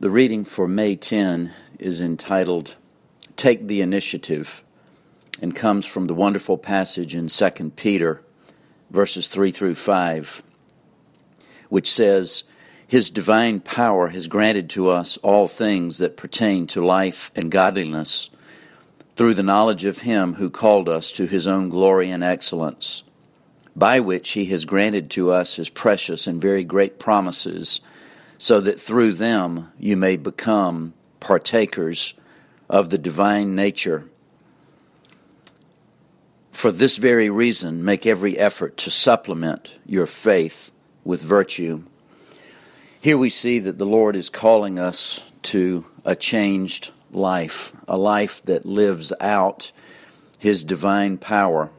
The reading for May 10 is entitled Take the Initiative and comes from the wonderful passage in 2 Peter, verses 3 through 5, which says, His divine power has granted to us all things that pertain to life and godliness through the knowledge of Him who called us to His own glory and excellence, by which He has granted to us His precious and very great promises so that through them you may become partakers of the divine nature. For this very reason, make every effort to supplement your faith with virtue. Here we see that the Lord is calling us to a changed life, a life that lives out His divine power.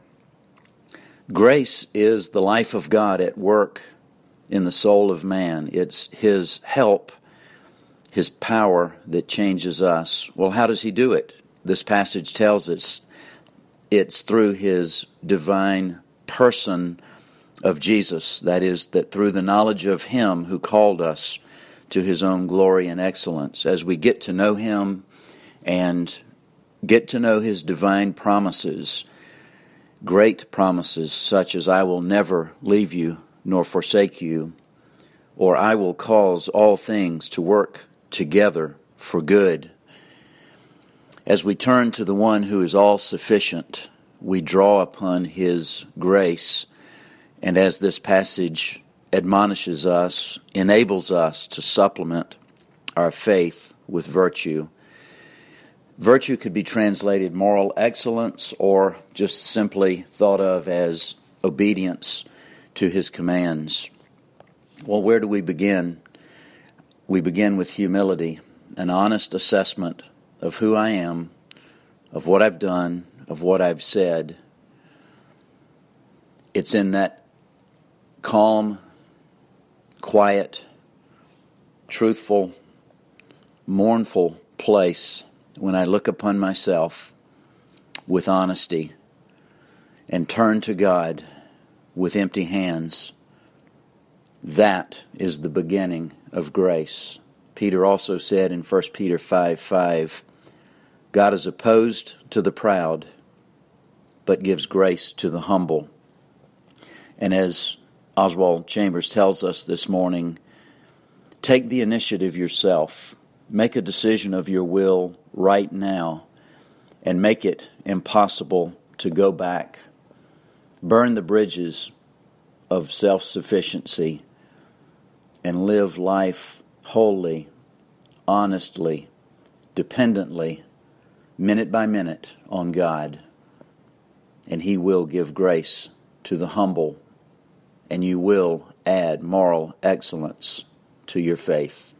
Grace is the life of God at work in the soul of man. It's His help, His power that changes us. Well, how does He do it? This passage tells us it's through His divine person of Jesus. That is, that through the knowledge of Him who called us to His own glory and excellence, as we get to know Him and get to know His divine promises, great promises such as I will never leave you nor forsake you, or I will cause all things to work together for good. As we turn to the one who is all sufficient, we draw upon his grace, and as this passage admonishes us, enables us to supplement our faith with virtue. Virtue could be translated moral excellence or just simply thought of as obedience to his commands. Well, where do we begin? We begin with humility, an honest assessment of who I am, of what I've done, of what I've said. It's in that calm, quiet, truthful, mournful place when I look upon myself with honesty and turn to God with empty hands. That is the beginning of grace. Peter also said in 1 Peter 5 5, God is opposed to the proud, but gives grace to the humble. And as Oswald Chambers tells us this morning, take the initiative yourself. Make a decision of your will right now and make it impossible to go back burn the bridges of self sufficiency and live life wholly, honestly, dependently, minute by minute on God. And He will give grace to the humble, and you will add moral excellence to your faith.